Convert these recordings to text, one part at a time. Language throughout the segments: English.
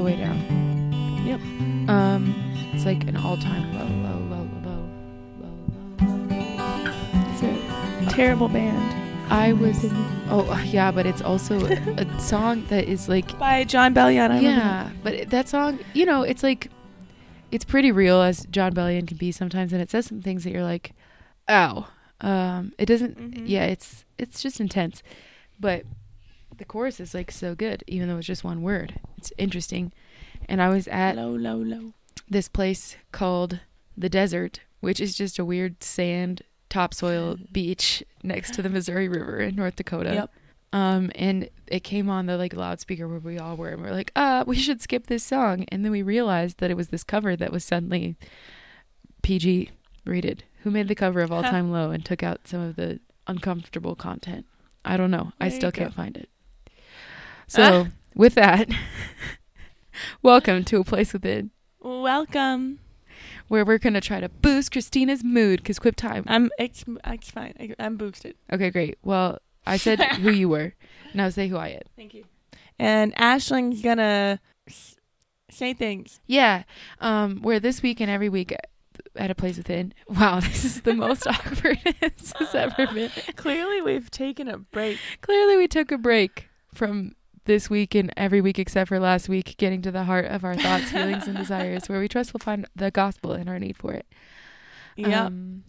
the way down. Yep. Um, it's like an all-time low, low, low, low, low, low. It's a terrible band. I was. Oh yeah, but it's also a, song that is like By Jon Bellion. I yeah, but that song, you know, it's like it's pretty real as Jon Bellion can be sometimes, and it says some things that you're like, ow. Um, it doesn't. Mhm. Yeah, it's it's just intense, but the chorus is like so good, even though it's just one word. It's interesting, and I was at Low, low, low. this place called the Desert, which is just a weird sand topsoil beach next to the Missouri River in North Dakota. Yep. Um, and it came on the like loudspeaker where we all were, and we're like, uh, we should skip this song. And then we realized that it was this cover that was suddenly PG rated. Who made the cover of All Time Low and took out some of the uncomfortable content? I don't know. I There you still can't find it. So, with that, welcome to a place within Welcome. where we're gonna try to boost Christina's mood because quip time. I'm. It's. It's fine. I, I'm boosted. Okay, great. Well, I said who you were. Now say who I am. Thank you. And Ashlyn's gonna say things. Yeah. Um, where this week and every week at a place within. Wow, this is the most awkward this has ever been. Clearly, we've taken a break. Clearly, we took a break from this week and every week except for last week, getting to the heart of our thoughts, feelings, and desires, where we trust we'll find the gospel and our need for it. Yeah. Um,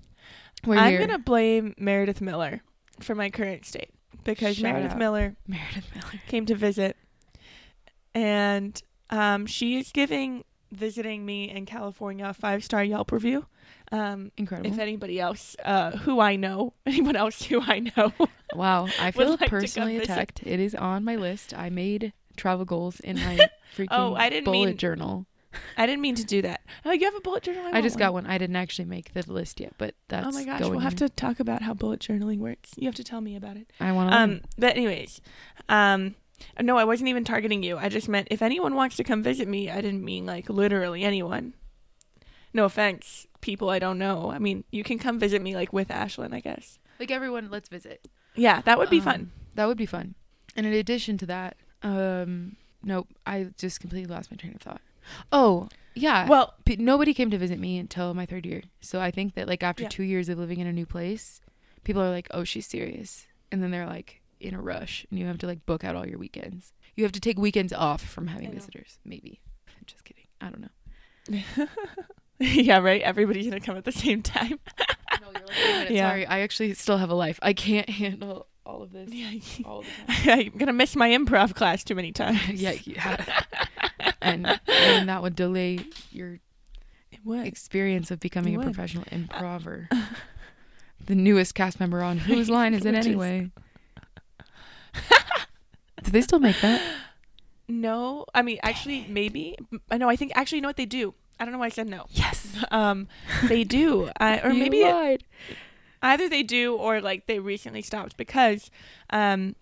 I'm here. gonna blame Meredith Miller for my current state because Shout Meredith out. Miller Meredith Miller. came to visit, and um, she is giving visiting me in California five star Yelp review. Um, Incredible. if anybody else uh, who I know, anyone else who I know, Wow, I feel like personally attacked. It is on my list. I made travel goals in my freaking Oh, I didn't bullet mean- journal. I didn't mean to do that. Oh, you have a bullet journal? I want just got one. I didn't actually make the list yet, but that's Oh my gosh, we'll have in. to talk about how bullet journaling works. You have to tell me about it. I want to. Um, but anyways, um, no, I wasn't even targeting you. I just meant if anyone wants to come visit me. I didn't mean like literally anyone. No offense, people I don't know. I mean, you can come visit me like with Ashlyn, I guess. like everyone, let's visit. Yeah, that would be Um, fun. That would be fun. And in addition to that, um, nope, I just completely lost my train of thought. Oh, yeah. Well, P- nobody came to visit me until my third year. So I think that like after Yeah. two years of living in a new place, people are like, "Oh, she's serious," and then they're like in a rush, and you have to like book out all your weekends. You have to take weekends off from having visitors. Maybe. I'm just kidding. I don't know. yeah, right. Everybody's gonna come at the same time. No, you're like, wait a minute, Yeah. Sorry, I actually still have a life. I can't handle all of this Yeah, all. I'm gonna miss my improv class too many times. yeah, yeah. and and that would delay your experience of becoming a professional uh, improver. the newest cast member on Whose Line Is It Anyway? Do they still make that? No, I mean actually maybe. I know. I think actually you know what they do. I don't know why I said no. Yes. Um, they do, I, or You maybe it, either they do or like they recently stopped because, um,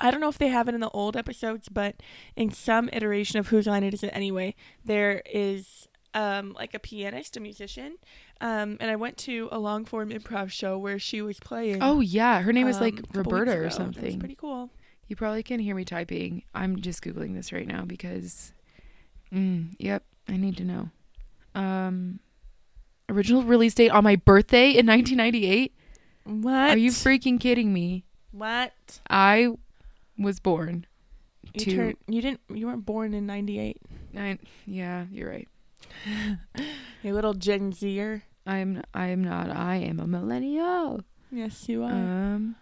I don't know if they have it in the old episodes, but in some iteration of Whose Line It Is It Anyway, there is um like a pianist, a musician, um, and I went to a long form improv show where she was playing. Oh yeah, her name is like um, Roberta ago. or something. pretty cool. You probably can hear me typing. I'm just googling this right now because, mm, yep, I need to know. Um, original release date on my birthday in 1998. What? Are you freaking kidding me? What? I was born. You to- turned. You didn't. You weren't born in '98. I, yeah, you're right. You little Gen Zer. I'm I am not. I am a millennial. Yes, you are. Um,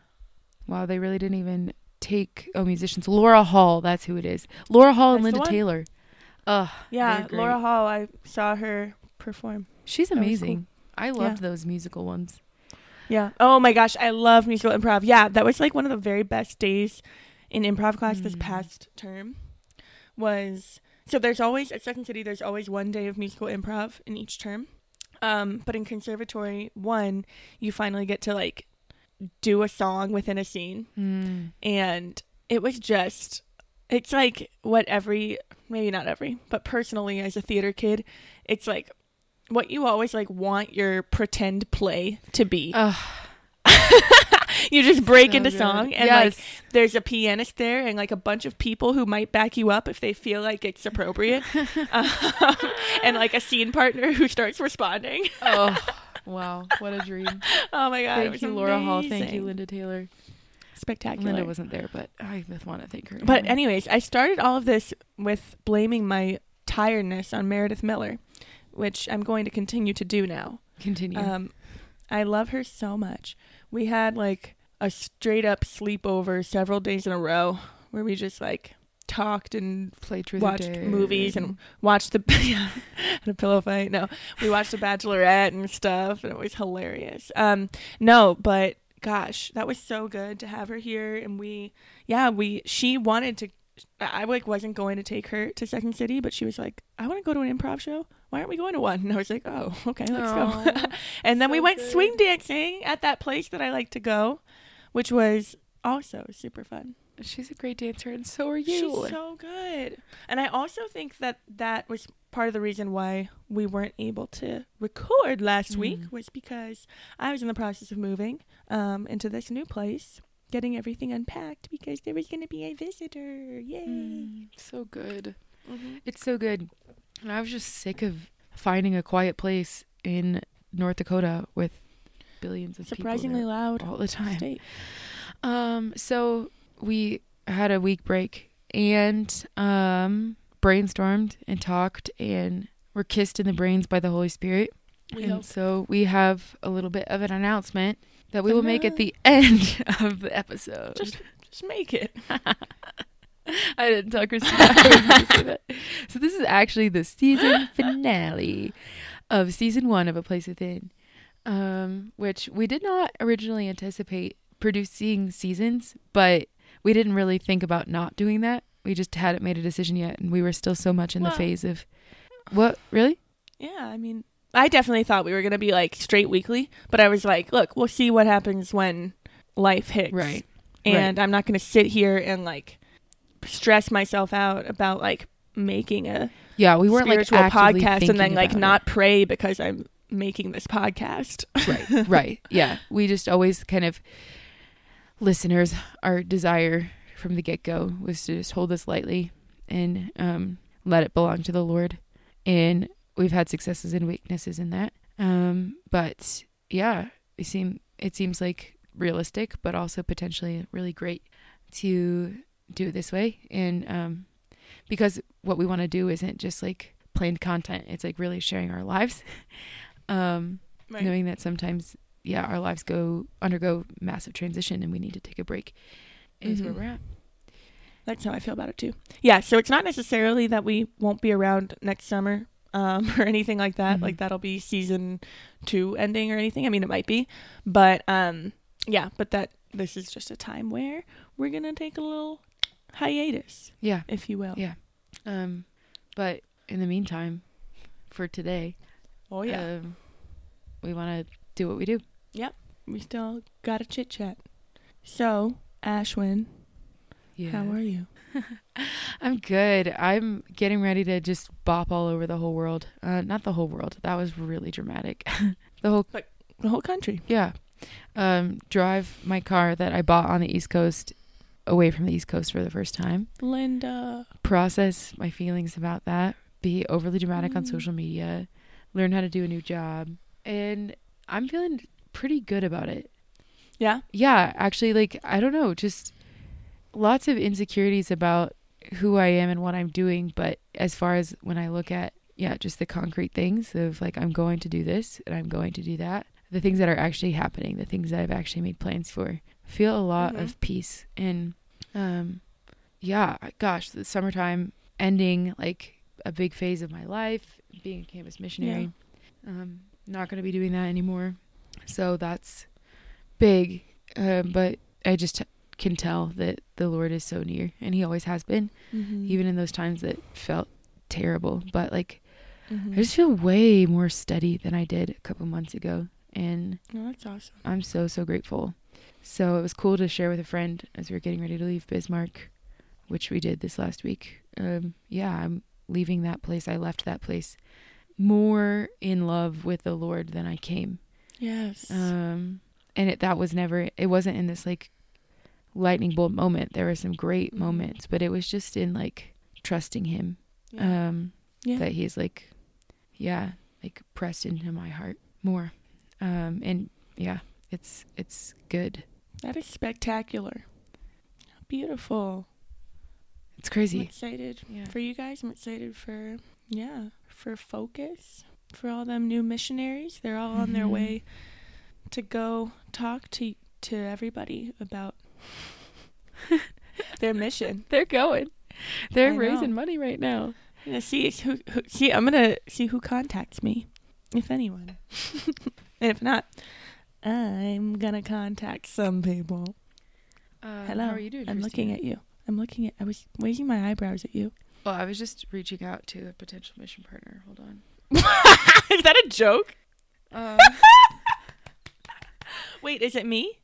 wow, they really didn't even take oh musicians. Laura Hall, that's who it is. Laura Hall and That's the Linda? Taylor. Ugh, yeah. Laura Hall. I saw her perform. she's amazing. I loved those musical ones. Yeah. Oh my gosh, I love musical improv. Yeah, that was like one of the very best days in improv class this Mm. past term. Was so there's always at Second City there's always one day of musical improv in each term. Um, but in conservatory one, you finally get to like do a song within a scene. Mm. and it was just it's like what every maybe not every but personally as a theater kid it's like what you always like want your pretend play to be you just break So into good. song and like there's a pianist there and like a bunch of people who might back you up if they feel like it's appropriate um, and like a scene partner who starts responding oh, wow. What a dream. oh my god Thank you, Laura Hall. Thank you. Linda Taylor. spectacular Linda wasn't there, but I just want to thank her. but anyways i started all of this with blaming my tiredness on meredith miller which i'm going to continue to do now continue. Um, I love her so much. We had like a straight up sleepover several days in a row where we just like talked and played truth watched or Dare watched movies and watched the yeah, had a pillow fight. No, we watched The Bachelorette and stuff, and it was hilarious. Um, no, but gosh, that was so good to have her here, and we, yeah, we she wanted to. I like wasn't going to take her to Second City, but she was like, "I want to go to an improv show. Why aren't we going to one?" And I was like, "Oh, okay, let's go." And then we went good. swing dancing at that place that I like to go, which was also super fun. She's a great dancer, and so are you. She's so good. And I also think that that was part of the reason why we weren't able to record last week Mm. was because I was in the process of moving um, into this new place, getting everything unpacked because there was going to be a visitor. Yay. Mm, so good. Mhm. It's so good. And I was just sick of finding a quiet place in North Dakota with billions of Surprisingly loud all the time. state. Um, so we had a week break and um brainstormed and talked and were kissed in the brains by the Holy Spirit. We and hope. so we have a little bit of an announcement that we will make at the end of the episode. Just, just make it. I didn't tell Christina I was going to say that. So this is actually the season finale of season one of A Place Within, um, which we did not originally anticipate producing seasons, but we didn't really think about not doing that. We just hadn't made a decision yet, and we were still so much in the phase of what really? Yeah, I mean, I definitely thought we were going to be like straight weekly, but I was like, look, we'll see what happens when life hits. Right. And I'm not going to sit here and like stress myself out about like making a Yeah, we weren't like actively podcast and then like about it. not pray because I'm making this podcast. right right yeah. We just always kind of listeners our desire from the get-go was to just hold this lightly and um let it belong to the lord. And we've had successes and weaknesses in that. Um but yeah it seem it seems like realistic but also potentially really great to do it this way. And um because what we want to do isn't just like planned content. It's like really sharing our lives um Right. knowing that sometimes yeah our lives go undergo massive transition and we need to take a break is where Mhm. we're at That's how I feel about it too. Yeah, so it's not necessarily that we won't be around next summer um, or anything like that. Mhm. Like that'll be season two ending or anything. I mean, it might be, but um, yeah, but that this is just a time where we're gonna take a little hiatus, yeah if you will. Yeah. um but in the meantime for today Oh yeah, um, we want to do what we do Yep. we still got a chit chat. So Ashlyn, yeah how are you? i'm good i'm getting ready to just bop all over the whole world uh not the whole world that was really dramatic the whole like, The whole country. yeah um drive my car that i bought on the east coast away from the east coast for the first time Linda. process my feelings about that, be overly dramatic on Mm. social media, learn how to do a new job. And I'm feeling pretty good about it. Yeah. Yeah, actually, like, I don't know, just lots of insecurities about who I am and what I'm doing. But as far as when I look at, yeah, just the concrete things of like, I'm going to do this and I'm going to do that, the things that are actually happening, the things that I've actually made plans for, feel a lot Mhm. of peace. And, um, yeah, gosh, the summertime ending like a big phase of my life, being a campus missionary. Um, not going to be doing that anymore. So that's big. Um, but I just can tell that the Lord is so near, and He always has been, Mm-hmm. even in those times that felt terrible. But like, Mhm. I just feel way more steady than I did a couple months ago, and Oh, that's awesome. I'm so so grateful. So it was cool to share with a friend as we were getting ready to leave Bismarck, which we did this last week. Um, yeah, I'm leaving that place. I left that place more in love with the Lord than I came. Yes. Um, and it that was never it wasn't in this like lightning bolt moment. There were some great Mhm. moments, but it was just in like trusting him. Yeah. Um yeah. that he's like yeah, like pressed into my heart more. Um and yeah, it's it's good. that is spectacular. Beautiful. It's crazy. I'm excited Yeah. for you guys. I'm excited for yeah, for focus, for all them new missionaries. They're all on their Mhm. way to go talk to to everybody about their mission. They're going. They're I know. raising money right now. I'm gonna see who, who see. I'm gonna see who contacts me, if anyone. and if not, I'm gonna contact some people. Uh, Hello. How are you doing? I'm looking at you. I'm looking at. I was raising my eyebrows at you. Oh, I was just reaching out to a potential mission partner. Hold on. is that a joke? Um, Wait, is it me?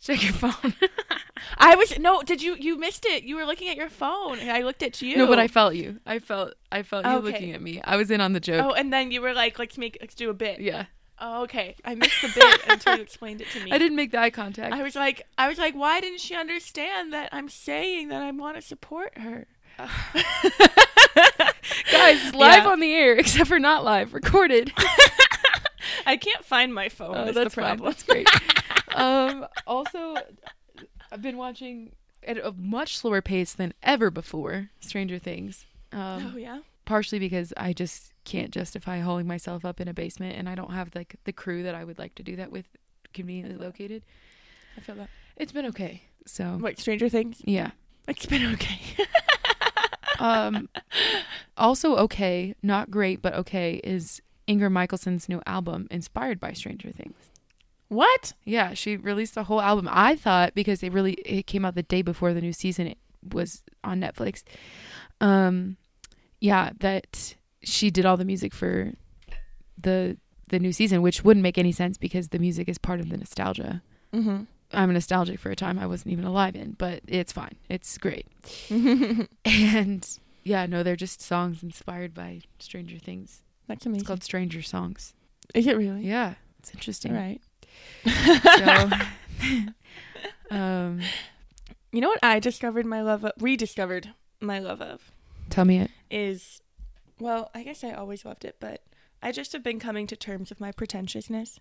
check your phone. I was no. Did you? You missed it. You were looking at your phone. and I looked at you. No, but I felt you. I felt I felt you Okay. looking at me. I was in on the joke. Oh, and then you were like, "Let's make. Let's do a bit." Yeah. Oh, okay. I missed the bit until you explained it to me. I didn't make the eye contact. I was like, I was like, why didn't she understand that I'm saying that I want to support her? Guys, live Yeah. on the air, except for not live, recorded. I can't find my phone. Oh, that's the fine. problem. That's great. um, also, I've been watching at a much slower pace than ever before Stranger Things. Um, oh yeah. partially because I just can't justify holding myself up in a basement, and I don't have like the crew that I would like to do that with conveniently located. I feel that. It's been okay. So like Stranger Things? yeah. It's been okay. Um, also okay, not great, but okay is Ingrid Michaelson's new album inspired by Stranger Things. what? Yeah, she released a whole album. I thought because it really it came out the day before the new season it was on Netflix. Um yeah, that she did all the music for the the new season, which wouldn't make any sense because the music is part of the nostalgia. Mm-hmm. I'm nostalgic for a time I wasn't even alive in, but it's fine. It's great. And yeah, no, they're just songs inspired by Stranger Things. That's amazing. It's called Stranger Songs. Is it really? Yeah, it's interesting. All right. So um You know what I discovered my love of, rediscovered my love of tell me it. is, well, I guess I always loved it, but I just have been coming to terms with my pretentiousness.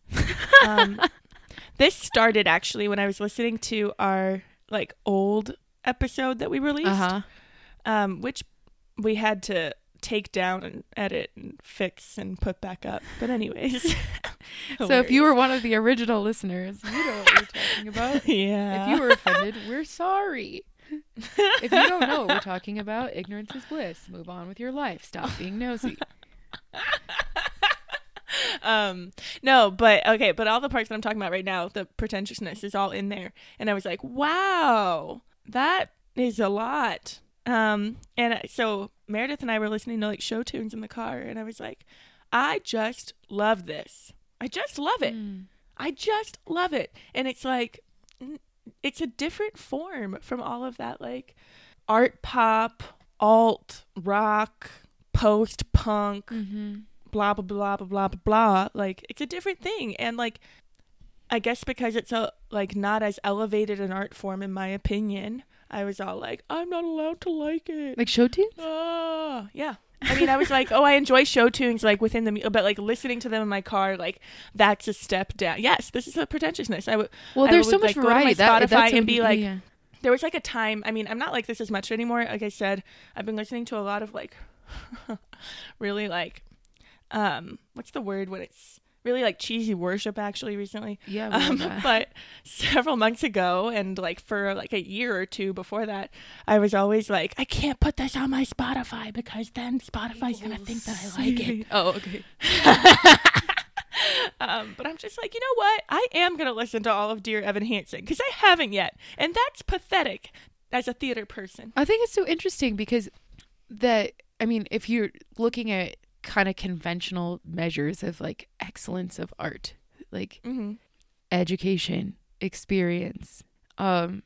um, this started actually when I was listening to our like old episode that we released, Uh-huh. um, which we had to take down and edit and fix and put back up. But anyways, So if you were one of the original listeners, you know what we're talking about. yeah, If you were offended, we're sorry. If you don't know what we're talking about, ignorance is bliss. Move on with your life. Stop being nosy. um no but okay but all the parts that i'm talking about right now the pretentiousness is all in there and i was like wow that is a lot um and so meredith and i were listening to like show tunes in the car and i was like i just love this i just love it Mm. i just love it and it's like it's a different form from all of that like art pop alt rock post punk Mhm. blah blah blah blah blah blah blah like it's a different thing and like i guess because it's a like not as elevated an art form in my opinion i was all like i'm not allowed to like it Like show tunes? ah yeah i mean i was like oh i enjoy show tunes like within the mu- but like listening to them in my car like that's a step down yes this is a pretentiousness i would Well, I there's would, so much like, go to my variety. That, Spotify that's and be like, yeah. there was like a time i mean i'm not like this as much anymore like i said i've been listening to a lot of like really like um what's the word when it's really like cheesy worship actually recently. Yeah, um, but several months ago and like for like a year or two before that i was always like i can't put this on my spotify because then spotify's gonna think that i like it. Oh, okay. um, but i'm just like you know what? I am gonna listen to all of dear evan hansen because i haven't yet. And that's pathetic as a theater person. I think it's so interesting because that I mean, if you're looking at kind of conventional measures of like excellence of art, like mm-hmm. education, experience, um,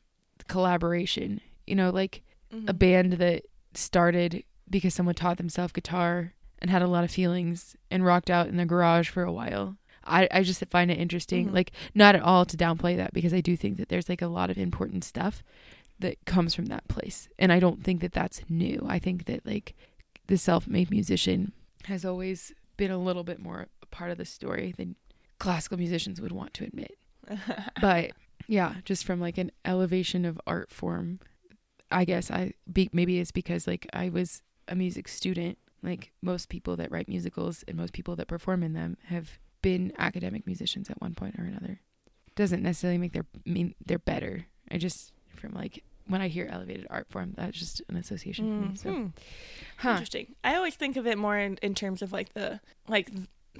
collaboration, you know, like Mm-hmm. a band that started because someone taught themselves guitar and had a lot of feelings and rocked out in the garage for a while. I, I just find it interesting. Mhm. Like, not at all to downplay that because I do think that there's like a lot of important stuff that comes from that place. And I don't think that that's new. I think that like the self made musician has always been a little bit more a part of the story than classical musicians would want to admit. But yeah, just from like an elevation of art form, I guess I be, maybe it's because like I was a music student. Like most people that write musicals and most people that perform in them have been academic musicians at one point or another. Doesn't necessarily make their mean they're better. I just from like when I hear elevated art form, that's just an association for me. So, Mhm. huh? Interesting. I always think of it more in, in terms of like the like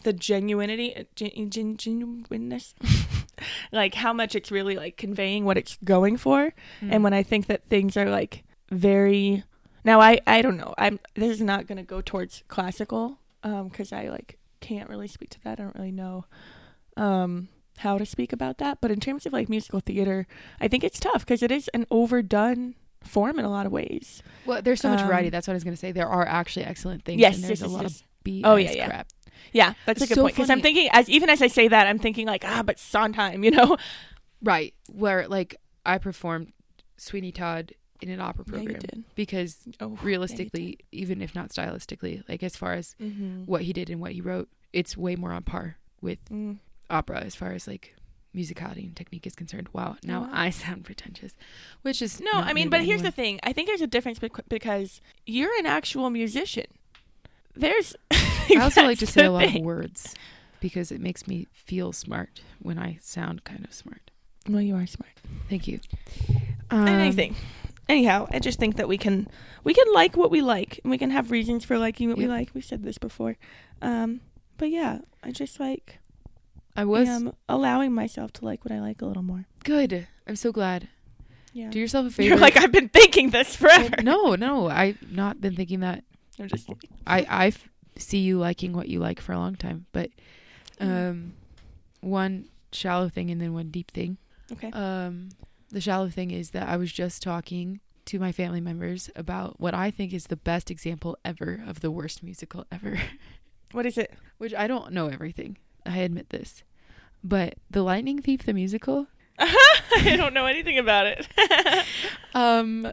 the genuinity, uh, gen, gen, genuineness, like how much it's really like conveying what it's going for. Mm. And when I think that things are like very now, I I don't know. I'm this is not gonna go towards classical um because I like can't really speak to that. I don't really know um how to speak about that. But in terms of like musical theater, I think it's tough because it is an overdone form in a lot of ways. well, there's so much um, variety. That's what I was gonna say. There are actually excellent things. Yes, and there's yes, a lot yes. of BS Oh, yeah, yeah. crap. Yeah, that's a good so point because I'm thinking as even as I say that I'm thinking like ah, but Sondheim, you know. Right. Where like I performed Sweeney Todd in an opera Yeah, program did. because Oh, realistically, even if not stylistically, like as far as mm-hmm. what he did and what he wrote, it's way more on par with Mm. Opera as far as like musicality and technique is concerned. Wow, now wow. I sound pretentious, which is No, I mean, but here's the thing. I think there's a difference bec- because you're an actual musician. There's. I also like to say a lot thing. of words because it makes me feel smart when I sound kind of smart. Well, you are smart. Thank you. Um, Anything. Anyhow, I just think that we can we can like what we like and we can have reasons for liking what we like. We said this before. Um, but yeah, I just like I was am allowing myself to like what I like a little more. good. I'm so glad. Yeah. Do yourself a favor. You're like I've been thinking this forever. no, no, I've not been thinking that. I'm just kidding. I I f- see you liking what you like for a long time, but Mm. um, one shallow thing and then one deep thing. Okay. Um, the shallow thing is that I was just talking to my family members about what I think is the best example ever of the worst musical ever, What is it? which I don't know everything. I admit this, but The Lightning Thief the musical. I don't know anything about it. Um,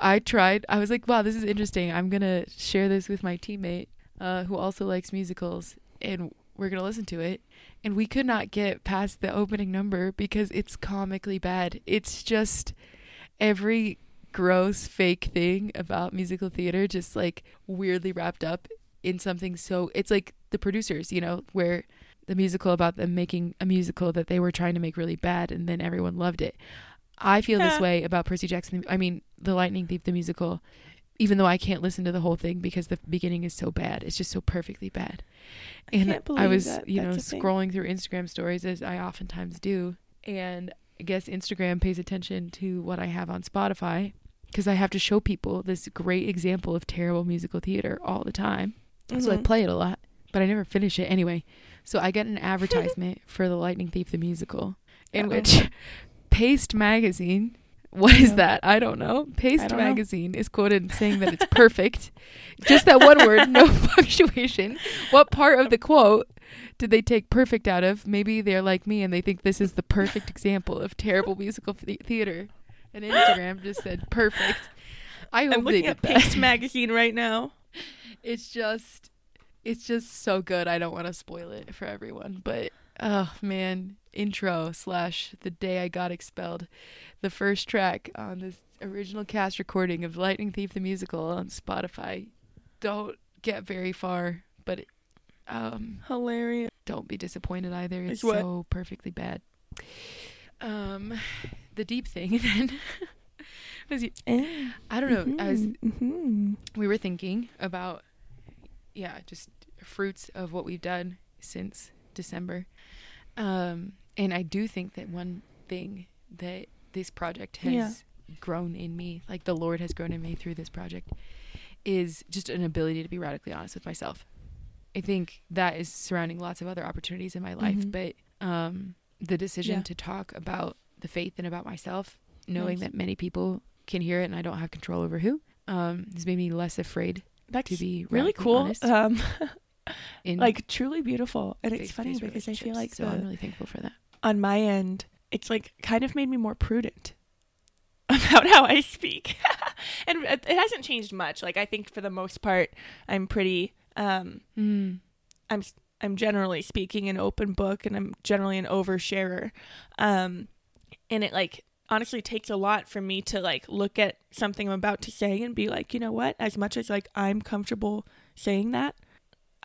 I tried. I was like, wow, this is interesting. I'm gonna share this with my teammate, uh, who also likes musicals, and we're gonna listen to it. And we could not get past the opening number because it's comically bad. It's just every gross fake thing about musical theater just like weirdly wrapped up in something so it's like the producers, you know, where the musical about them making a musical that they were trying to make really bad and then everyone loved it. I feel this way about Percy Jackson. I mean, The Lightning Thief, the musical, even though I can't listen to the whole thing because the beginning is so bad. It's just so perfectly bad. I And I believe was, that you know, that's a thing. scrolling through Instagram stories as I oftentimes do. And I guess Instagram pays attention to what I have on Spotify because I have to show people this great example of terrible musical theater all the time. So I Mhm. play it a lot, but I never finish it anyway. So I get an advertisement for The Lightning Thief the musical, in Uh-oh. which Paste Magazine, what is that? I don't know. Paste don't know. Magazine is quoted saying that it's perfect. Just that one word, no punctuation. What part of the quote did they take perfect out of? Maybe they're like me and they think this is the perfect example of terrible musical the- theater. And Instagram just said perfect. I hope I'm looking at that. Paste magazine right now. it's just it's just so good i don't want to spoil it for everyone but oh man intro slash the day i got expelled. The first track on this original cast recording of lightning thief the musical on spotify. Don't get very far but it, um Hilarious. don't be disappointed either. It's It's so perfectly bad. Um the deep thing then was you- i don't know as Mhm. we were thinking about yeah just fruits of what we've done since december um and i do think that one thing that this project has Yeah. grown in me like the lord has grown in me through this project is just an ability to be radically honest with myself i think that is surrounding lots of other opportunities in my life Mhm. but um the decision Yeah. to talk about the faith and about myself knowing Nice. that many people can hear it and i don't have control over who um has made me less afraid That's to be really cool. Um, in like truly beautiful. And it's funny because I feel like so the- I'm really thankful for that. on my end, it's like kind of made me more prudent about how I speak. and it it hasn't changed much. Like I think for the most part, I'm pretty um Mm. I'm I'm generally speaking an open book and I'm generally an oversharer. Um and it like honestly takes a lot for me to like look at something I'm about to say and be like, you know what? As much as like I'm comfortable saying that,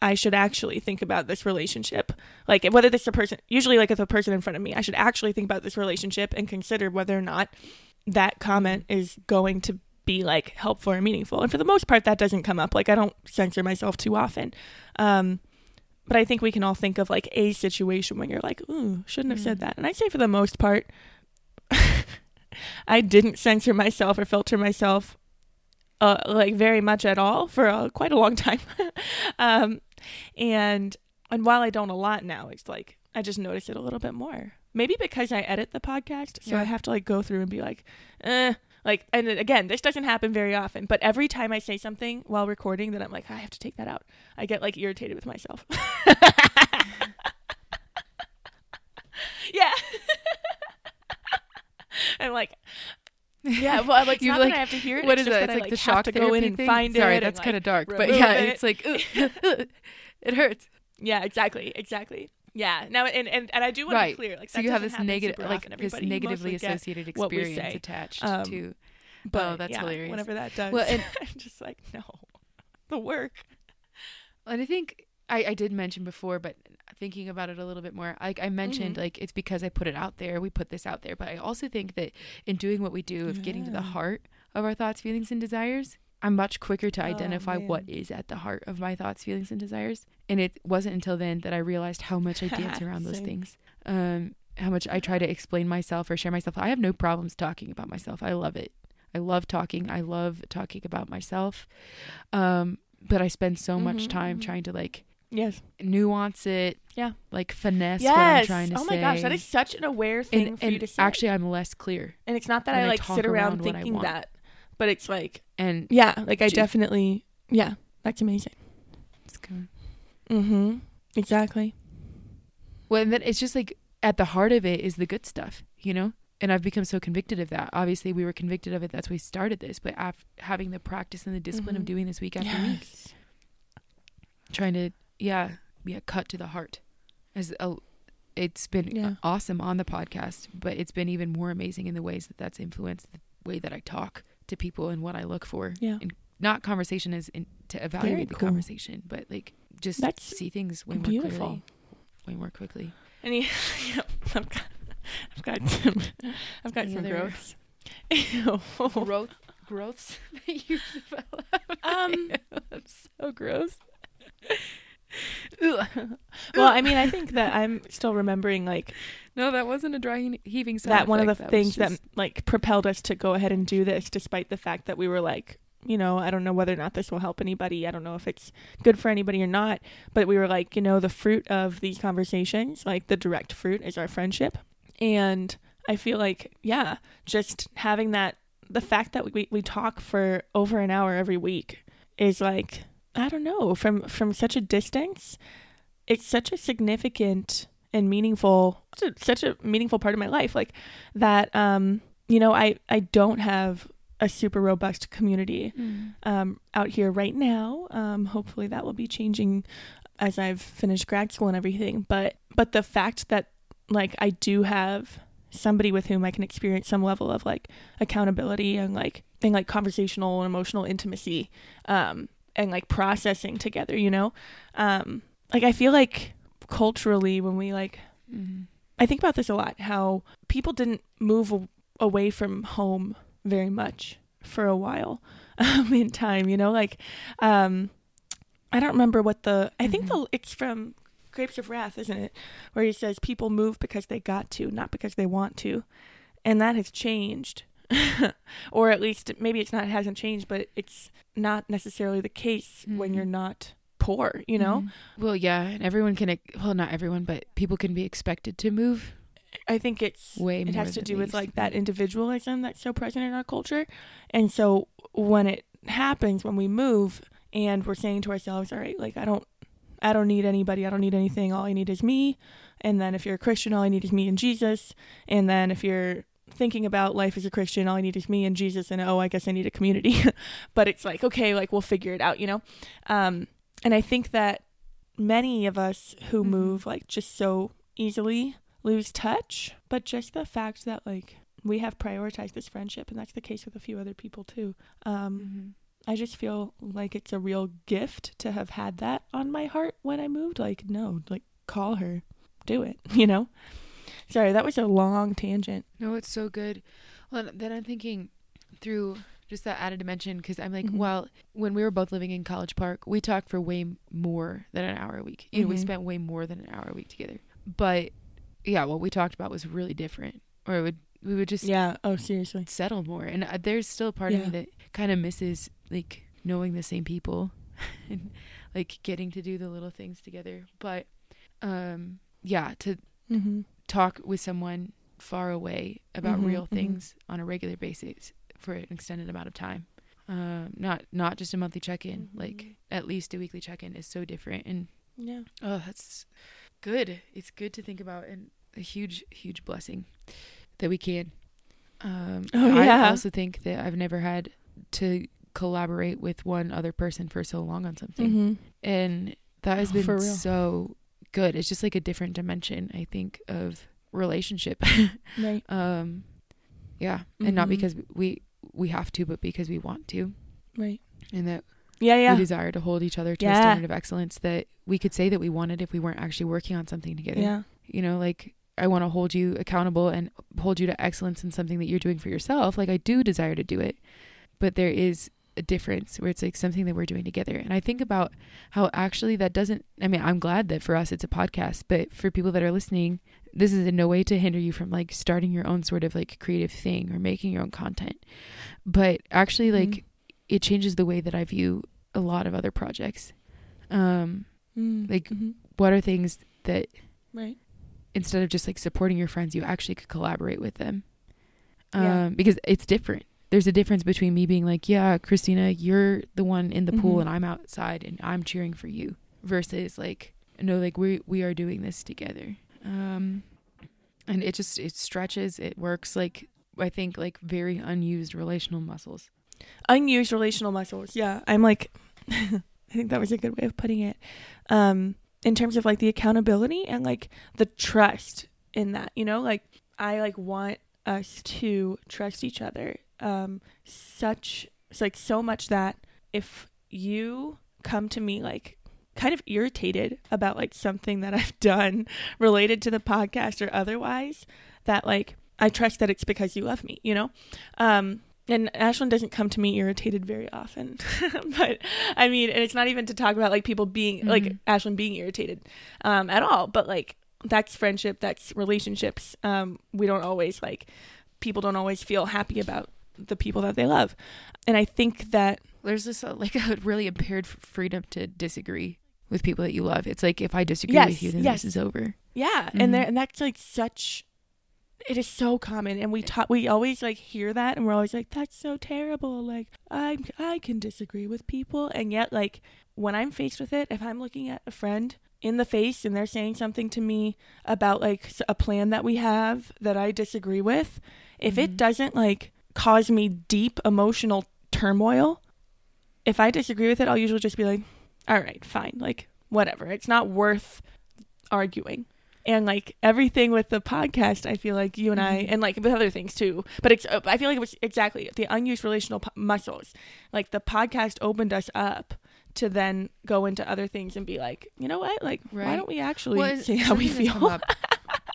I should actually think about this relationship. Like whether this is a person usually like if a person in front of me, I should actually think about this relationship and consider whether or not that comment is going to be like helpful or meaningful. And for the most part that doesn't come up. Like I don't censor myself too often. Um but I think we can all think of like a situation when you're like, ooh, shouldn't have said Mm. that. And I'd say for the most part, I didn't censor myself or filter myself uh, like very much at all for uh, quite a long time. um, and and while I don't a lot now, it's like I just notice it a little bit more. Maybe because I edit the podcast, so Yeah. I have to like go through and be like, eh. Like, and again, this doesn't happen very often, but every time I say something while recording that I'm like, I have to take that out, I get like irritated with myself. yeah. I'm like, yeah, well, like, You like- I have to hear it. What it's is just that? that It's I, like the shock to go in and thing? find Sorry, it. that's and, kind of dark, but yeah, it. it's like it hurts. Yeah, exactly, exactly. Yeah. Now, and and, and I do want Right. to be clear. Like, So you have this negative, like this negatively associated experience attached Um, to. But Oh, that's yeah, hilarious. Whenever that does, Well, and- I'm just like, no, the work. And I think I, I did mention before, but thinking about it a little bit more, like I mentioned, Mhm. like it's because I put it out there. We put this out there, but I also think that in doing what we do of getting to the heart of our thoughts, feelings, and desires, I'm much quicker to Oh, identify what man. is at the heart of my thoughts, feelings, and desires. And it wasn't until then that I realized how much I dance around those things. Um, how much I try to explain myself or share myself. I have no problems talking about myself. I love it. I love talking. I love talking about myself. Um, but I spend so much Mhm, time mhm. trying to like Yes. nuance it. Yeah. Like finesse what I'm Yes. trying to oh say. my gosh, that is such an aware thing and, for you to say. actually I'm less clear. and it's not that I I like sit around around thinking that, but it's like, And yeah, like I definitely, yeah, that's amazing. it's good. Mm-hmm. Exactly. Well, and then it's just like at the heart of it is the good stuff, you know? And I've become so convicted of that. Obviously, we were convicted of it. That's why we started this. But af- having the practice and the discipline of Mhm. doing this week after week, trying to, yeah, be a cut to the heart. As a, it's been Yeah. awesome on the podcast, but it's been even more amazing in the ways that that's influenced the way that I talk to people and what I look for. Yeah. And not conversation as in, to evaluate the cool. conversation, but like just That's see things way more beautiful. clearly, way more quickly. And yeah, I've got, I've got some, I've got Any some growths. Growth growths that you develop. Um, That's so gross. Well, I mean, I think that I'm still remembering like No, that wasn't a dry heaving sound. that one of the. That things that like propelled us to go ahead and do this, despite the fact that we were like, you know, I don't know whether or not this will help anybody. I don't know if it's good for anybody or not. But we were like, you know, the fruit of these conversations, like the direct fruit, is our friendship, and I feel like, yeah, just having that, the fact that we we talk for over an hour every week is like, I don't know, from from such a distance, it's such a significant and meaningful such a, meaningful part of my life like that um you know i i don't have a super robust community Mm. um out here right now um hopefully that will be changing as i've finished grad school and everything but but the fact that like i do have somebody with whom i can experience some level of like accountability and like and like conversational and emotional intimacy um and like processing together you know um like i feel like culturally when we like Mhm. I think about this a lot how people didn't move a- away from home very much for a while um, in time, you know, like um I don't remember what the I think Mhm. the it's from Grapes of Wrath, isn't it? Where he says people move because they got to, not because they want to. And that has changed. or at least maybe it's not it hasn't changed, but it's not necessarily the case when Mhm. you're not poor, you know? Mhm. Well, yeah, and everyone can. Well, not everyone, but people can be expected to move. I think it's Way it has to do with like that individualism that's so present in our culture. And so when it happens when we move and we're saying to ourselves, all right, like I don't I don't need anybody. I don't need anything. All I need is me. And then if you're a Christian, all I need is me and Jesus. And then if you're thinking about life as a Christian, all I need is me and Jesus. And oh, I guess I need a community. but it's like, okay, like we'll figure it out, you know? Um, and I think that many of us who Mhm. move like just so easily lose touch. But just the fact that like we have prioritized this friendship, and that's the case with a few other people too. Um, Mhm. I just feel like it's a real gift to have had that on my heart when I moved. Like, no, like call her, do it, you know? Sorry, that was a long tangent. No, it's so good. Well, then I'm thinking through just that added dimension because I'm like, Mhm. well, when we were both living in College Park, we talked for way more than an hour a week. You know, we Mhm. spent way more than an hour a week together. But yeah, what we talked about was really different, or it would we would just Yeah. Oh, seriously. settle more. And uh, there's still a part of Yeah. me that kind of misses like knowing the same people and like getting to do the little things together. But um, yeah, to Mm-hmm. Talk with someone far away about Mhm, real mhm. things on a regular basis for an extended amount of time. Um, not not just a monthly check in, Mhm. like at least a weekly check in is so different. And Yeah. oh, that's good. It's good to think about and a huge huge blessing that we can. Um, Oh, I also think that I've never had to collaborate with one other person for so long on something Mm-hmm. and that has Oh, been so good it's just like a different dimension i think of relationship Right. um yeah and not Mhm. because we we have to but because we want to Right. and that Yeah. we Yeah. desire to hold each other to Yeah. a standard of excellence that we could say that we wanted if we weren't actually working on something together Yeah. you know like i want to hold you accountable and hold you to excellence in something that you're doing for yourself like i do desire to do it but there is a difference where it's like something that we're doing together and i think about how actually that doesn't i mean i'm glad that for us it's a podcast but for people that are listening this is in no way to hinder you from like starting your own sort of like creative thing or making your own content but actually like Mhm. it changes the way that i view a lot of other projects um Mm. Like- Mhm. what are things that Right. instead of just like supporting your friends, you actually could collaborate with them. Um, Yeah. because it's different. There's a difference between me being like, yeah, Christina, you're the one in the pool Mhm. and I'm outside and I'm cheering for you versus like, no, like we, we are doing this together. Um, and it just, it stretches, it works like, I think like very unused relational muscles. unused relational muscles. Yeah, I'm like, I think that was a good way of putting it. Um, in terms of like the accountability and like the trust in that, you know, like I like want us to trust each other. Um, such it's like so much that if you come to me like kind of irritated about like something that I've done related to the podcast or otherwise, that like I trust that it's because you love me, you know? Um, and Ashlyn doesn't come to me irritated very often, but I mean, and it's not even to talk about like people being like Mhm. Ashlyn being irritated um, at all, but like that's friendship, that's relationships. Um, we don't always like people don't always feel happy about the people that they love, and I think that There's this uh, like a really impaired freedom to disagree with people that you love. It's like if I disagree Yes, with you, then yes. this is over. Yeah, and there Mhm. and that's like such it is so common and we talk we always like hear that and we're always like that's so terrible like I I can disagree with people and yet like when I'm faced with it if I'm looking at a friend in the face and they're saying something to me about like a plan that we have that I disagree with if it Mhm. doesn't like cause me deep emotional turmoil if I disagree with it I'll usually just be like all right fine like whatever. It's not worth arguing. And like everything with the podcast i feel like you and i Mhm. and like with other things too. But it's uh, i feel like it was exactly the unused relational p- muscles. Like the podcast opened us up to then go into other things and be like you know what? Like why don't we actually Well, say how we something that's come feel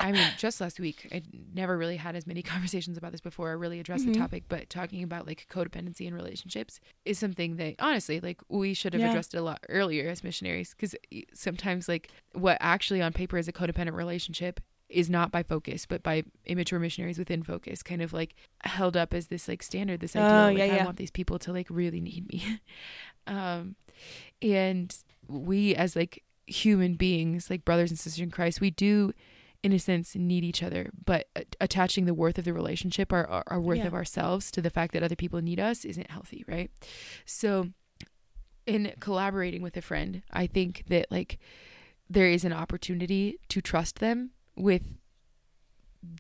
I mean, just last week, I never really had as many conversations about this before. I really addressed Mhm. the topic, but talking about like codependency in relationships is something that honestly, like, we should have Yeah. addressed it a lot earlier as missionaries. Because sometimes, like, what actually on paper is a codependent relationship is not by focus, but by immature missionaries within focus, kind of like held up as this like standard, this idea. Oh, like, yeah, I yeah. want these people to like really need me. um, and we as like human beings, like brothers and sisters in Christ, we do in a sense need each other but attaching the worth of the relationship our, our, our worth Yeah. of ourselves to the fact that other people need us isn't healthy right so in collaborating with a friend, I think that like there is an opportunity to trust them with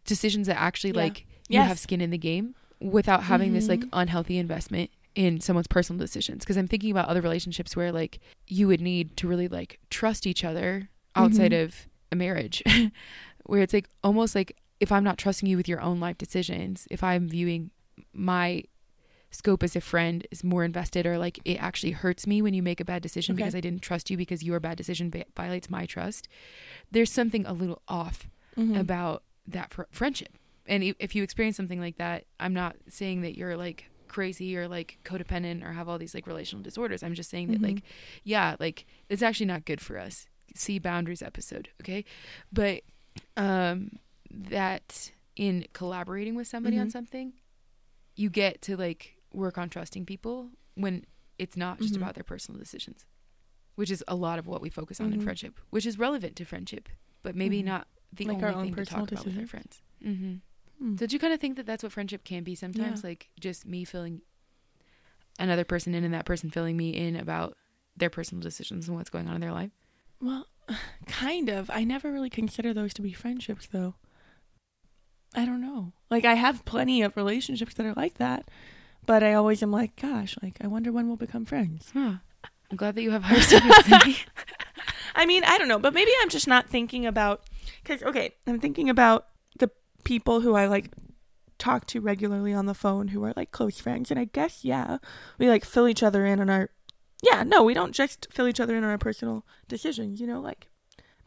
decisions that actually Yeah. like you Yes. have skin in the game without having this like Mhm. unhealthy investment in someone's personal decisions because i'm thinking about other relationships where like you would need to really like trust each other outside Mhm. of a marriage where it's like almost like if i'm not trusting you with your own life decisions if i'm viewing my scope as a friend is more invested or like it actually hurts me when you make a bad decision Okay. because i didn't trust you because your bad decision vi- violates my trust there's something a little off Mhm. about that fr- friendship. And if you experience something like that, I'm not saying that you're like crazy or like codependent or have all these like relational disorders. I'm just saying that like, Mhm. yeah, like it's actually not good for us. See boundaries episode, okay? But um that in collaborating with somebody on Mhm. something, you get to like work on trusting people when it's not just Mhm. about their personal decisions, which is a lot of what we focus on in Mhm. friendship, which is relevant to friendship, but maybe Mhm. not the Like only thing to talk about with our friends. Mm-hmm. Hmm. So do you kind of think that that's what friendship can be sometimes? Like just me filling another person in and that person filling me in about their personal decisions and what's going on in their life? Well, kind of. I never really consider those to be friendships, though. I don't know. Like, I have plenty of relationships that are like that, but I always am like, gosh, like, I wonder when we'll become friends. Huh. I'm glad that you have higher standards than me. I mean, I don't know, but maybe I'm just not thinking about because okay, I'm thinking about the people who I like talk to regularly on the phone who are like close friends, and I guess yeah, we like fill each other in on our yeah, no, we don't just fill each other in on our personal decisions, you know, like.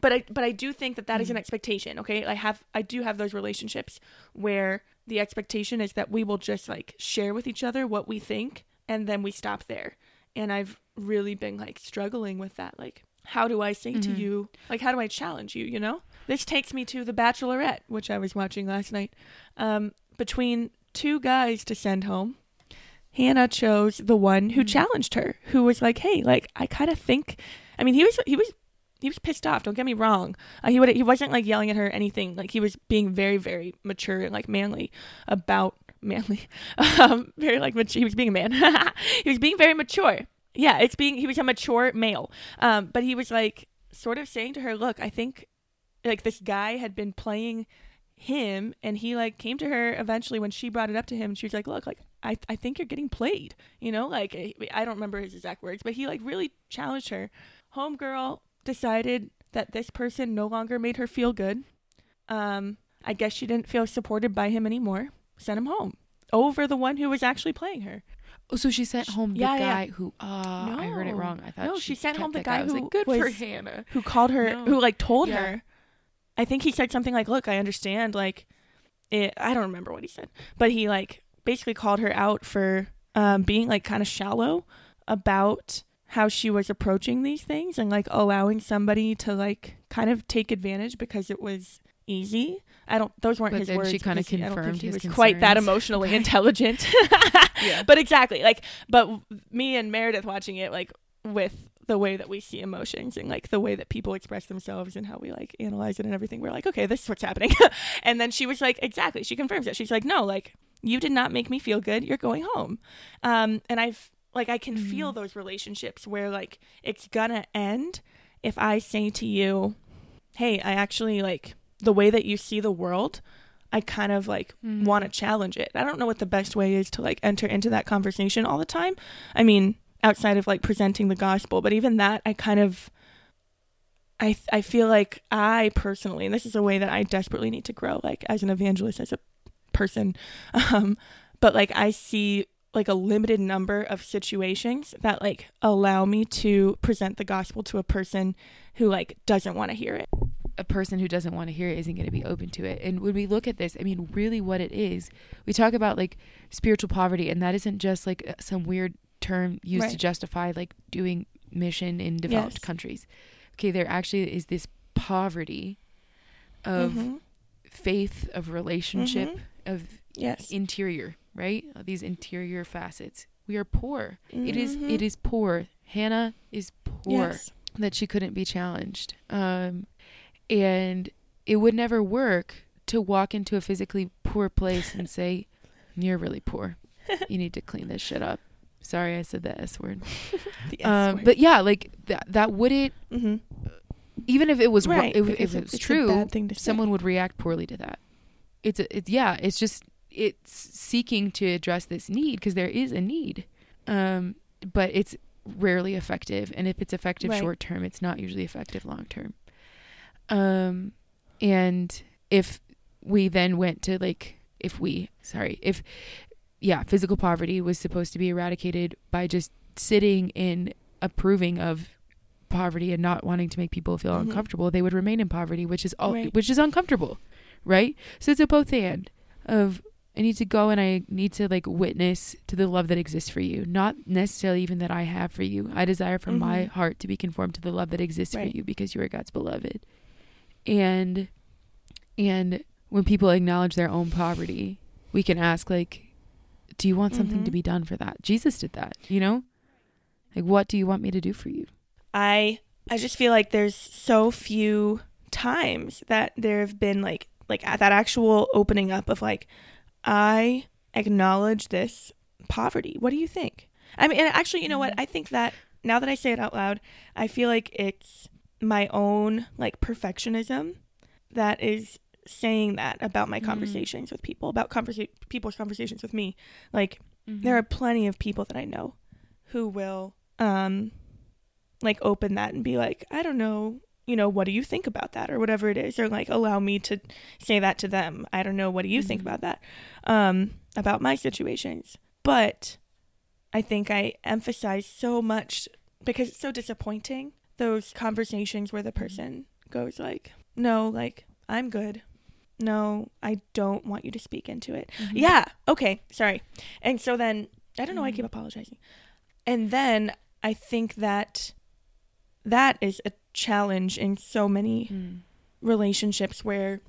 But I but I do think that that is an Mhm. expectation. Okay, I have I do have those relationships where the expectation is that we will just like share with each other what we think, and then we stop there. And I've really been like struggling with that, like how do I say to Mhm. you, like, how do I challenge you, you know? This takes me to The Bachelorette, which I was watching last night. Um, between two guys to send home, Hannah chose the one who Mhm. challenged her, who was like, hey, like, I kind of think, I mean, he was, he was, he was pissed off. Don't get me wrong. Uh, he would, he wasn't like yelling at her or anything. Like he was being very, very mature and like manly about manly, um, very like mat- he was being a man. he was being very mature. Yeah, it's being he was a mature male. Um, but he was like sort of saying to her, "Look, I think like this guy had been playing him and he like came to her eventually when she brought it up to him and she was like, "Look, like I I think you're getting played." You know, like I I don't remember his exact words, but he like really challenged her. Homegirl decided that this person no longer made her feel good. Um, I guess she didn't feel supported by him anymore. Sent him home over the one who was actually playing her. Oh, so she sent home the Yeah, yeah. guy who. Ah, I heard it wrong. I thought No, she sent home the that guy I was who like, good for Hannah. who called her No. who like told Yeah. her i think he said something like look i understand like it i don't remember what he said but he like basically called her out for um being like kind of shallow about how she was approaching these things and like allowing somebody to like kind of take advantage because it was easy. I don't those weren't But his then words she kinda because he- I don't think confirmed he his was quite that emotionally intelligent. Yeah. but exactly like but me and meredith watching it like with the way that we see emotions and like the way that people express themselves and how we like analyze it and everything we're like okay this is what's happening. And then she was like exactly she confirms it. She's like no like you did not make me feel good you're going home um and i've like i can feel Mhm. those relationships where like it's gonna end if i say to you hey i actually like the way that you see the world i kind of like Mhm. want to challenge it. I don't know what the best way is to like enter into that conversation all the time. I mean, outside of like presenting the gospel, but even that I kind of I I feel like I personally, and this is a way that I desperately need to grow like as an evangelist as a person. Um but like I see like a limited number of situations that like allow me to present the gospel to a person who like doesn't want to hear it. a person who doesn't want to hear it isn't going to be open to it. And when we look at this, I mean, really what it is, we talk about like spiritual poverty, and that isn't just like uh, some weird term used to justify like doing mission in developed Yes. countries. Okay, there actually is this poverty of Mhm. faith, of relationship, Mhm. Of Yes. interior, right? These interior facets. We are poor. It is Mhm. it is poor. Hannah is poor Yes. that she couldn't be challenged. Um, and it would never work to walk into a physically poor place and say, You're really poor. You need to clean this shit up. Sorry, I said the S word. The S Um, word. but yeah, like that that wouldn't Mhm. even if it was right, if, if it it's- true, bad thing to say. someone would react poorly to that. It's a, it's yeah, it's just it's seeking to address this need because there is a need, um, but it's rarely effective. And if it's effective Right. short term, it's not usually effective long term. Um, and if we then went to like if we sorry if yeah physical poverty was supposed to be eradicated by just sitting in approving of poverty and not wanting to make people feel Mhm. uncomfortable they would remain in poverty which is all Right. which is uncomfortable right so it's a both and of i need to go and i need to like witness to the love that exists for you not necessarily even that i have for you i desire for my Mhm. heart to be conformed to the love that exists Right. for you because you are god's beloved and and when people acknowledge their own poverty we can ask like do you want something to Mhm. be done for that jesus did that you know like what do you want me to do for you I I just feel like there's so few times that there have been like like at that actual opening up of like I acknowledge this poverty. What do you think? I mean, and actually, you know what? Mhm. I think that now that I say it out loud, I feel like it's my own like perfectionism that is saying that about my Mm. conversations with people, about conversa- people's conversations with me. Like Mm-hmm. there are plenty of people that I know who will um like open that and be like, I don't know, you know, what do you think about that or whatever it is or like allow me to say that to them. I don't know, what do you think Mhm. about that? Um about my situations. But I think I emphasize so much because it's so disappointing those conversations where the person goes like, "No, like I'm good. No, I don't want you to speak into it." Mm-hmm. Yeah. Okay. Sorry. And so then I don't know. why I keep apologizing. And then I think that that is a challenge in so many Mm. relationships where.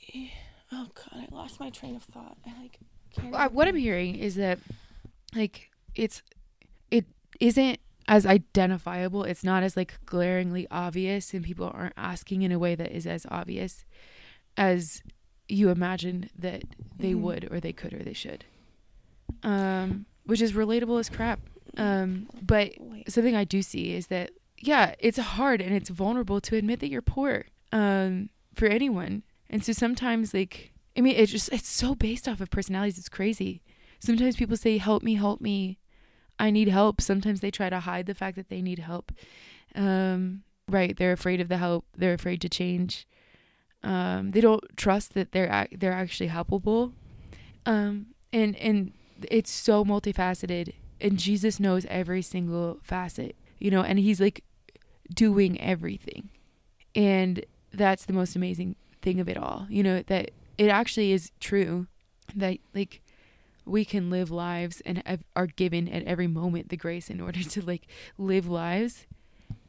Oh God! I lost my train of thought. I like. Can't I- what I'm hearing is that like it's it isn't as identifiable it's not as like glaringly obvious and people aren't asking in a way that is as obvious as you imagine that they Mhm. would or they could or they should um which is relatable as crap um but Wait. something I do see is that yeah, it's hard and it's vulnerable to admit that you're poor um, for anyone. And so sometimes, like, I mean, it's just it's so based off of personalities. It's crazy. Sometimes people say, "Help me, help me, I need help." Sometimes they try to hide the fact that they need help. Um, right? They're afraid of the help. They're afraid to change. Um, they don't trust that they're ac- they're actually helpable. Um, and and it's so multifaceted and Jesus knows every single facet, you know, and he's like doing everything. And that's the most amazing thing of it all, you know, that it actually is true that like we can live lives and are given at every moment the grace in order to like live lives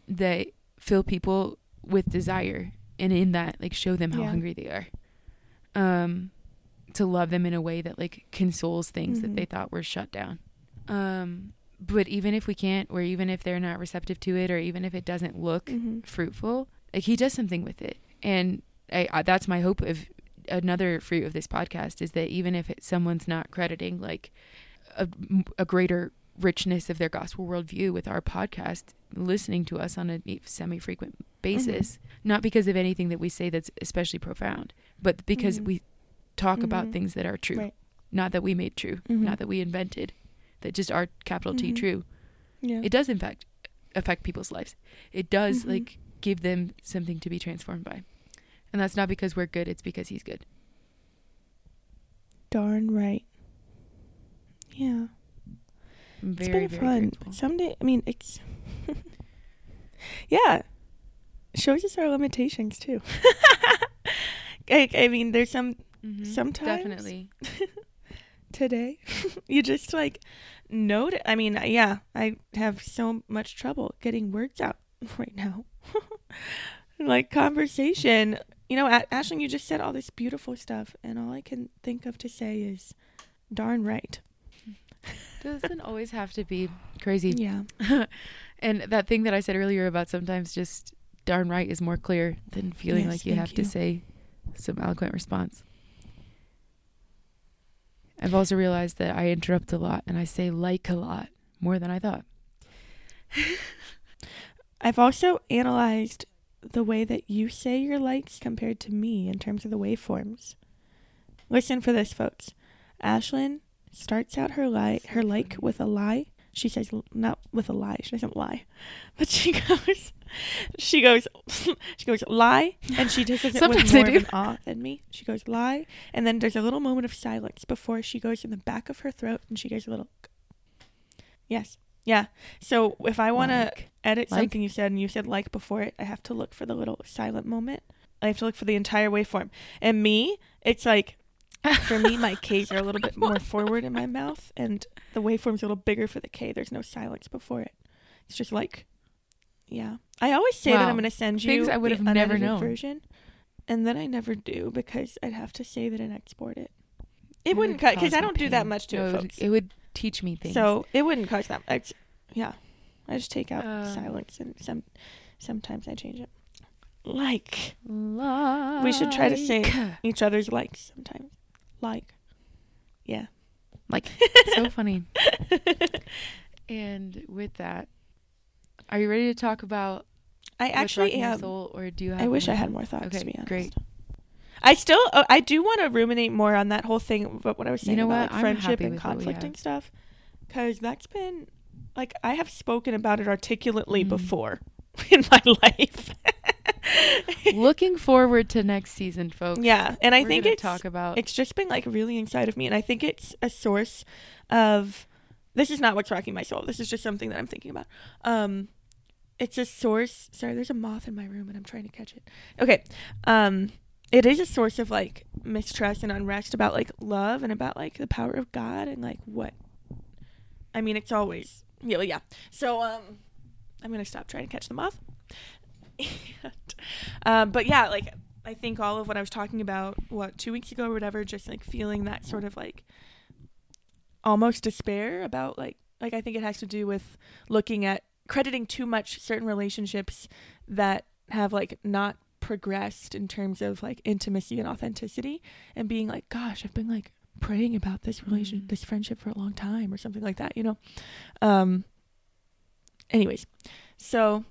that fill people with desire and in that like show them how Yeah. hungry they are. Um to love them in a way that like consoles things that Mhm. they thought were shut down. Um, but even if we can't, or even if they're not receptive to it, or even if it doesn't look Mhm. fruitful, like he does something with it, and I, I that's my hope of another fruit of this podcast is that even if it, someone's not crediting like a, a greater richness of their gospel worldview with our podcast, listening to us on a semi-frequent basis, not because of anything that we say that's especially profound, but because Mhm. we talk about Mhm. things that are true, Right. not that we made true, Mhm. not that we invented, that just are capital T Mhm. true. Yeah. It does in fact affect people's lives. It does Mhm. like give them something to be transformed by. And that's not because we're good, it's because he's good. Darn right. Yeah. I'm It's very, been very fun. grateful. Someday, I mean, it's. yeah. Shows us our limitations too. like, I mean, there's some Mhm. sometimes- Definitely. today. you just like note. I mean, yeah, I have so much trouble getting words out right now. like conversation. You know, Ashlyn, you just said all this beautiful stuff, and all I can think of to say is, darn right. Doesn't always have to be crazy. Yeah. and that thing that I said earlier about sometimes just darn right is more clear than feeling Yes, like you have to say some eloquent response. I've also realized that I interrupt a lot and I say like a lot more than I thought. I've also analyzed the way that you say your likes compared to me in terms of the waveforms. Listen for this, folks. Ashlyn starts out her like her like with a lie. She says not with a lie. She doesn't lie, but she goes, she goes, she goes lie, and she does it Sometimes with I more of an ah than me. She goes lie, and then there's a little moment of silence before she goes in the back of her throat, and she goes a little. Yes, yeah. So if I want to Like. edit Like? something you said and you said like before it, I have to look for the little silent moment. I have to look for the entire waveform. And me, it's like for me, my K's are a little bit more forward in my mouth, and the waveform's a little bigger for the K. There's no silence before it. It's just like, yeah. I always say that I'm going to send you Things I would have never known. version, and then I never do because I'd have to save it and export it. It, It wouldn't would cut because cause I don't do that much to it, it, would, it would teach me things. So it wouldn't cause that. Much. Yeah, I just take out Um, silence and some. Sometimes I change it. Like like We should try to say- each other's likes sometimes. Like, yeah. like so funny. And with that, are you ready to talk about I actually am. soul, or do you have? I wish I had more thoughts. Okay, to be honest. great. I still, uh, I do want to ruminate more on that whole thing. But what I was saying You know about like, friendship and with what we conflict and stuff, because that's been like I have spoken about it articulately Mhm. before in my life. Looking forward to next season, folks. yeah, and I We're think it's talk about. it's just been like really inside of me and i think it's a source of this is not what's rocking my soul. This is just something that i'm thinking about. Um it's a source. Sorry there's a moth in my room and i'm trying to catch it. Okay. Um it is a source of like mistrust and unrest about like love and about like the power of god and like what i mean it's always yeah yeah. So um i'm gonna stop trying to catch the moth. Um but yeah like I think all of what I was talking about, what, two weeks ago or whatever, just like feeling that sort of like almost despair about like, like I think it has to do with looking at crediting too much certain relationships that have like not progressed in terms of like intimacy and authenticity and being like, gosh, I've been like praying about this relation, Mhm. this friendship for a long time or something like that, you know? Um, anyways, so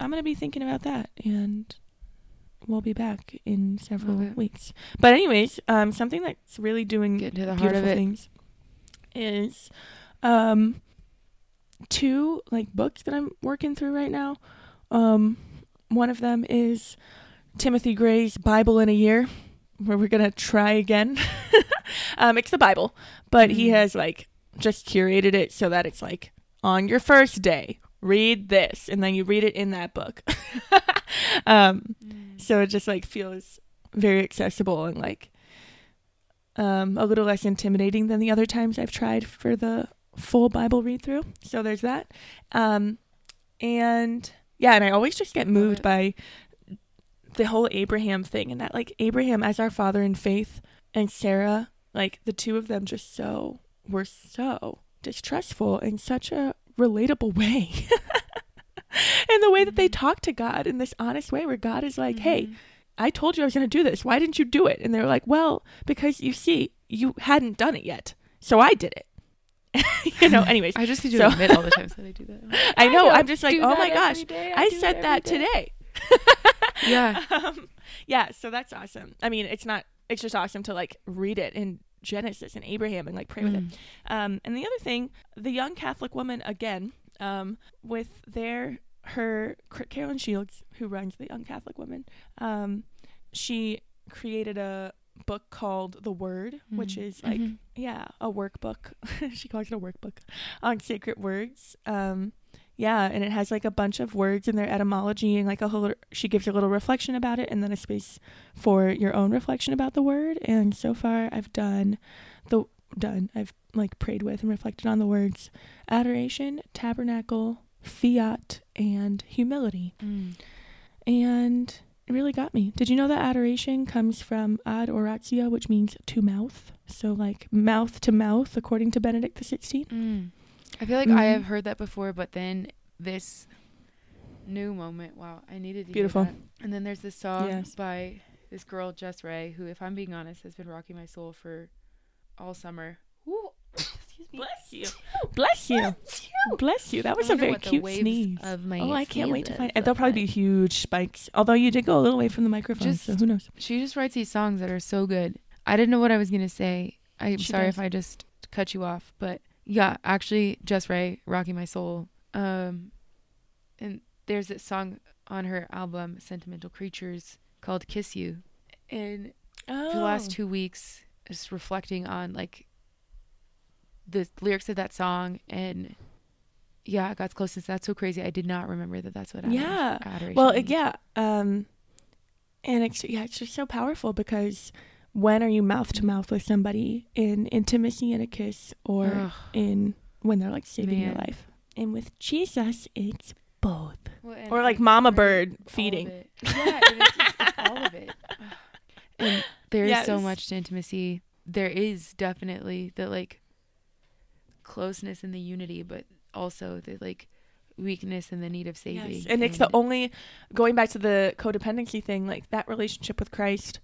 I'm going to be thinking about that and we'll be back in several Okay. weeks. But anyways, um, something that's really doing Get into the heart of it. things is um two like books that I'm working through right now. Um, one of them is Timothy Gray's Bible in a Year, where we're gonna try again. um, it's the Bible, but he Mhm. has like just curated it so that it's like on your first day, read this, and then you read it in that book. um, Mm. so it just like feels very accessible and like um, a little less intimidating than the other times I've tried for the full Bible read through. So there's that. Um, and yeah, and I always just get moved by the whole Abraham thing and that like Abraham as our father in faith and Sarah, like the two of them just so were so distrustful in such a relatable way. and the way that they Mhm. talk to God in this honest way where God is like, hey, Mhm. I told you I was going to do this. Why didn't you do it? And they were like, well, because you see, you hadn't done it yet. So I did it. you know, anyways, I just need you so- to admit all the times that I do that. Like, I know. don't I'm just like, oh my gosh, day. I said that day." today. Yeah. um, yeah, so that's awesome. I mean, it's not, it's just awesome to like read it in Genesis and Abraham and like pray with it. Mm. Um, and the other thing, the young Catholic woman again, um, with their her Carolyn Shields, who runs the Young Catholic Woman, um, she created a book called The Word, which Mm. is like Mhm. yeah, a workbook. she calls it a workbook on sacred words. Um, yeah, and it has like a bunch of words and their etymology and like a whole. She gives a little reflection about it, and then a space for your own reflection about the word. And so far, I've done the done. I've like prayed with and reflected on the words adoration, tabernacle, fiat, and humility. Mm. And it really got me. Did you know that adoration comes from ad oratio, which means to mouth? So like mouth to mouth, according to Benedict the Sixteenth. Mm. I feel like I Mhm. have heard that before, but then this new moment. Wow, I needed to Beautiful. And then there's this song Yes. by this girl Jess Ray, who, if I'm being honest, has been rocking my soul for all summer. Bless you. Bless you. Bless you. That was a very cute sneeze. Of my Oh, I can't wait to find. look There'll probably be huge spikes. Although you did go a little away from the microphone, so who knows? She just writes these songs that are so good. I didn't know what I was gonna say. I'm She sorry does. if I just cut you off, but yeah, actually, Jess Ray, "Rocking My Soul," um, and there's this song on her album "Sentimental Creatures" called "Kiss You," and Oh. for the last two weeks, just reflecting on like the lyrics of that song and. Yeah, God's closeness. That's so crazy. I did not remember that. That's what. ador- Yeah. adoration. Well, means. yeah. Um, and it's yeah, it's just so powerful because when are you mouth to mouth with somebody in intimacy and a kiss, or Ugh. in when they're like saving your life? And with Jesus, it's both. Well, Or like mama bird feeding. Yeah, and it's, just- it's all of it. And there is so much to intimacy. There is definitely the like closeness and the unity, but also the like weakness and the need of saving. Yes. And it's the only going back to the codependency thing, like that relationship with Christ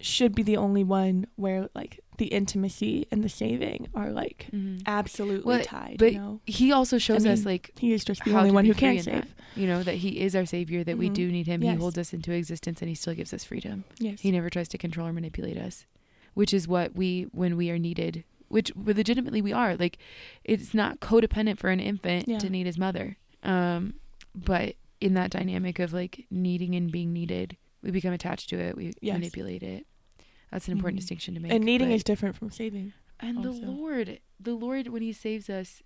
should be the only one where like the intimacy and the saving are like Mhm. absolutely Well, tied. but you know, he also shows us mean, like he is just the only one who can save. that. you know that he is our savior, that we Mhm. do need him. He holds us into existence, and he still gives us freedom. Yes. He never tries to control or manipulate us, which is what we when we are needed, which legitimately we are. Like it's not codependent for an infant Yeah. to need his mother. Um but in that dynamic of like needing and being needed, we become attached to it, we Yes. manipulate it. That's an important Mhm. distinction to make. and needing is different from saving. and also. the Lord, the Lord when he saves us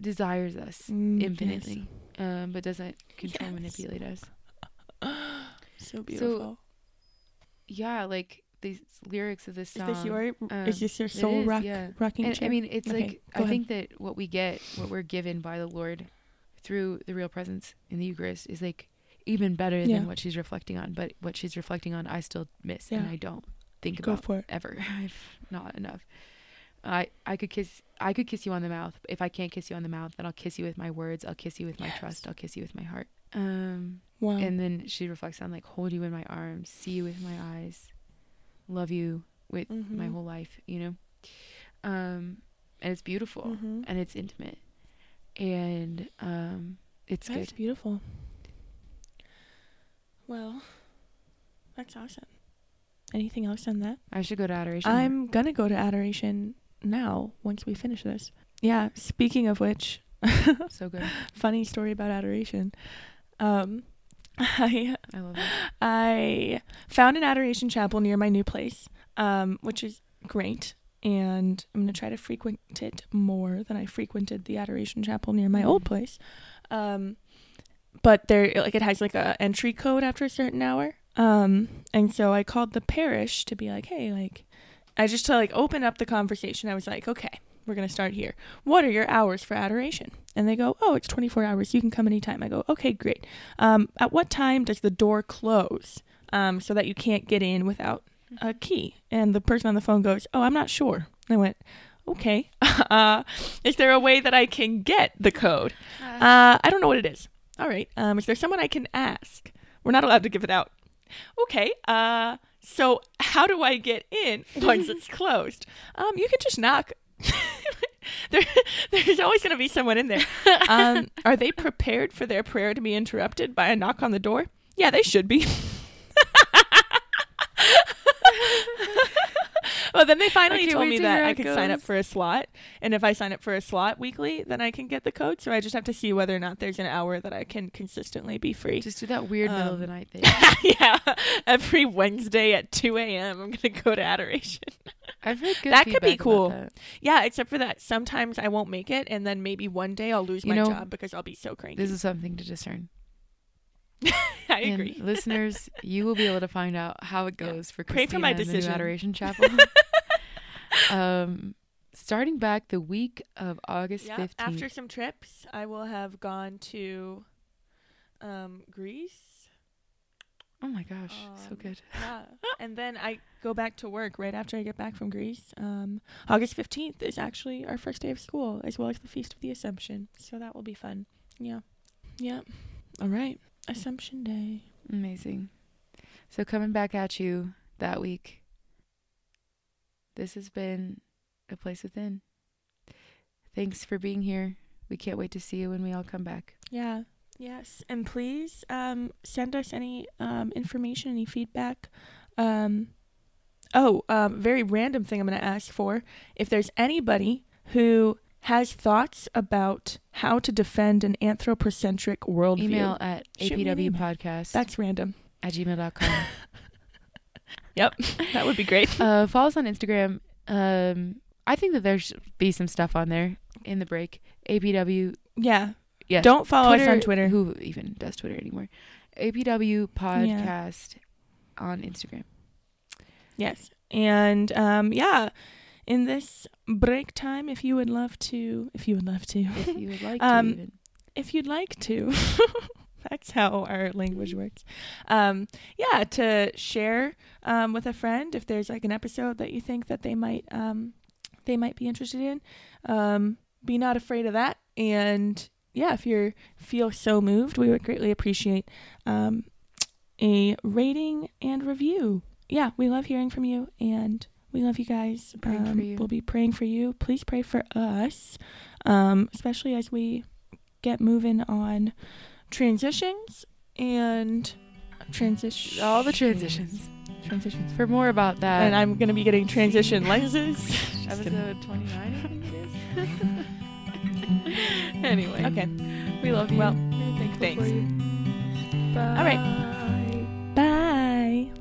desires us Mm, infinitely. Um but doesn't control Yes. manipulate us. So beautiful. Yeah, like these lyrics of this is song. this your um, is this your soul is, rock yeah. rocking and chair? I mean, it's Okay, like I ahead. think that what we get, what we're given by the Lord through the real presence in the Eucharist, is like even better Yeah. than what she's reflecting on. But what she's reflecting on, I still miss, and I don't think Go about for it. ever. I've not enough. I I could kiss I could kiss you on the mouth. If I can't kiss you on the mouth, then I'll kiss you with my words. I'll kiss you with my Yes. trust. I'll kiss you with my heart. Um, Wow. and then she reflects on like hold you in my arms, see you with my eyes, love you with my Mhm. whole life, you know. Um, and it's beautiful Mhm. and it's intimate, and um, it's That's good. beautiful. Well, that's awesome. Anything else on that? I should go to adoration. I'm gonna go to adoration now once we finish this. Yeah. Speaking of which, so good. funny story about adoration. Um, I I love it. I found an adoration chapel near my new place, um, which is great. And I'm going to try to frequent it more than I frequented the adoration chapel near my old Mhm. place. Um, but there, like, it has like a entry code after a certain hour. Um, and so I called the parish to be like, hey, like, I just to like open up the conversation. I was like, okay, we're going to start here. What are your hours for adoration? And they go, oh, it's 24 hours. You can come anytime. I go, okay, great. Um, at what time does the door close um, so that you can't get in without a key? And the person on the phone goes, oh, I'm not sure. I went, okay. uh, is there a way that I can get the code? Uh, I don't know what it is. All right. Um, is there someone I can ask? We're not allowed to give it out. Okay. Uh, so how do I get in once it's closed? Um, you can just knock. there, there's always going to be someone in there. Um, are they prepared for their prayer to be interrupted by a knock on the door? Yeah, they should be. well, then they finally told me to that I could sign up for a slot, and if I sign up for a slot weekly, then I can get the code. So I just have to see whether or not there's an hour that I can consistently be free. Just do that weird middle of the Um, night thing. yeah, every Wednesday at 2 a.m. I'm gonna go to adoration. I've heard good That could be cool. Yeah, except for that sometimes I won't make it, and then maybe one day I'll lose You my know, job because I'll be so cranky. This is something to discern. I And agree. listeners, you will be able to find out how it Yeah. goes for Pray for my Christina and the new. Adoration Chapel. um, starting back the week of August Yeah, fifteenth. after some trips, I will have gone to um, Greece. oh my gosh, so Um, good. Yeah, and then I go back to work right after I get back from Greece. Um, August fifteenth is actually our first day of school, as well as the Feast of the Assumption. So that will be fun. Yeah, yeah. All right, Assumption Day. Amazing. So coming back at you that week. This has been a place within. Thanks for being here. We can't wait to see you when we all come back. Yeah. Yes. And please um, send us any um, information, any feedback. Um, oh, um, very random thing I'm going to ask for. If there's anybody who has thoughts about how to defend an anthropocentric worldview, Email at Shoot me an email. apwpodcast that's random. at gmail.com. Yep. that would be great. uh, follow us on Instagram. Um, I think that there should be some stuff on there in the break. APW. Yeah. Yeah. Don't follow us on Twitter. Who even does Twitter anymore? APW podcast on Instagram. Yes. And um, yeah, in this break time, if you would love to, if you would love to, If you would like Um, to. If you'd like to, that's how our language works. Um, yeah, to share um, with a friend if there's like an episode that you think that they might um, they might be interested in. Um, be not afraid of that. And yeah, if you feel so moved, we would greatly appreciate um, a rating and review. Yeah, we love hearing from you and we love you guys. Um, you. We'll be praying for you. Please pray for us, um, especially as we get moving on transitions and transition All the transitions. transitions. For more about that, and I'm gonna be getting transition lenses. Episode 29, I think it is. anyway. Okay. We love you. Well, thanks. for you. Bye. All right. Bye.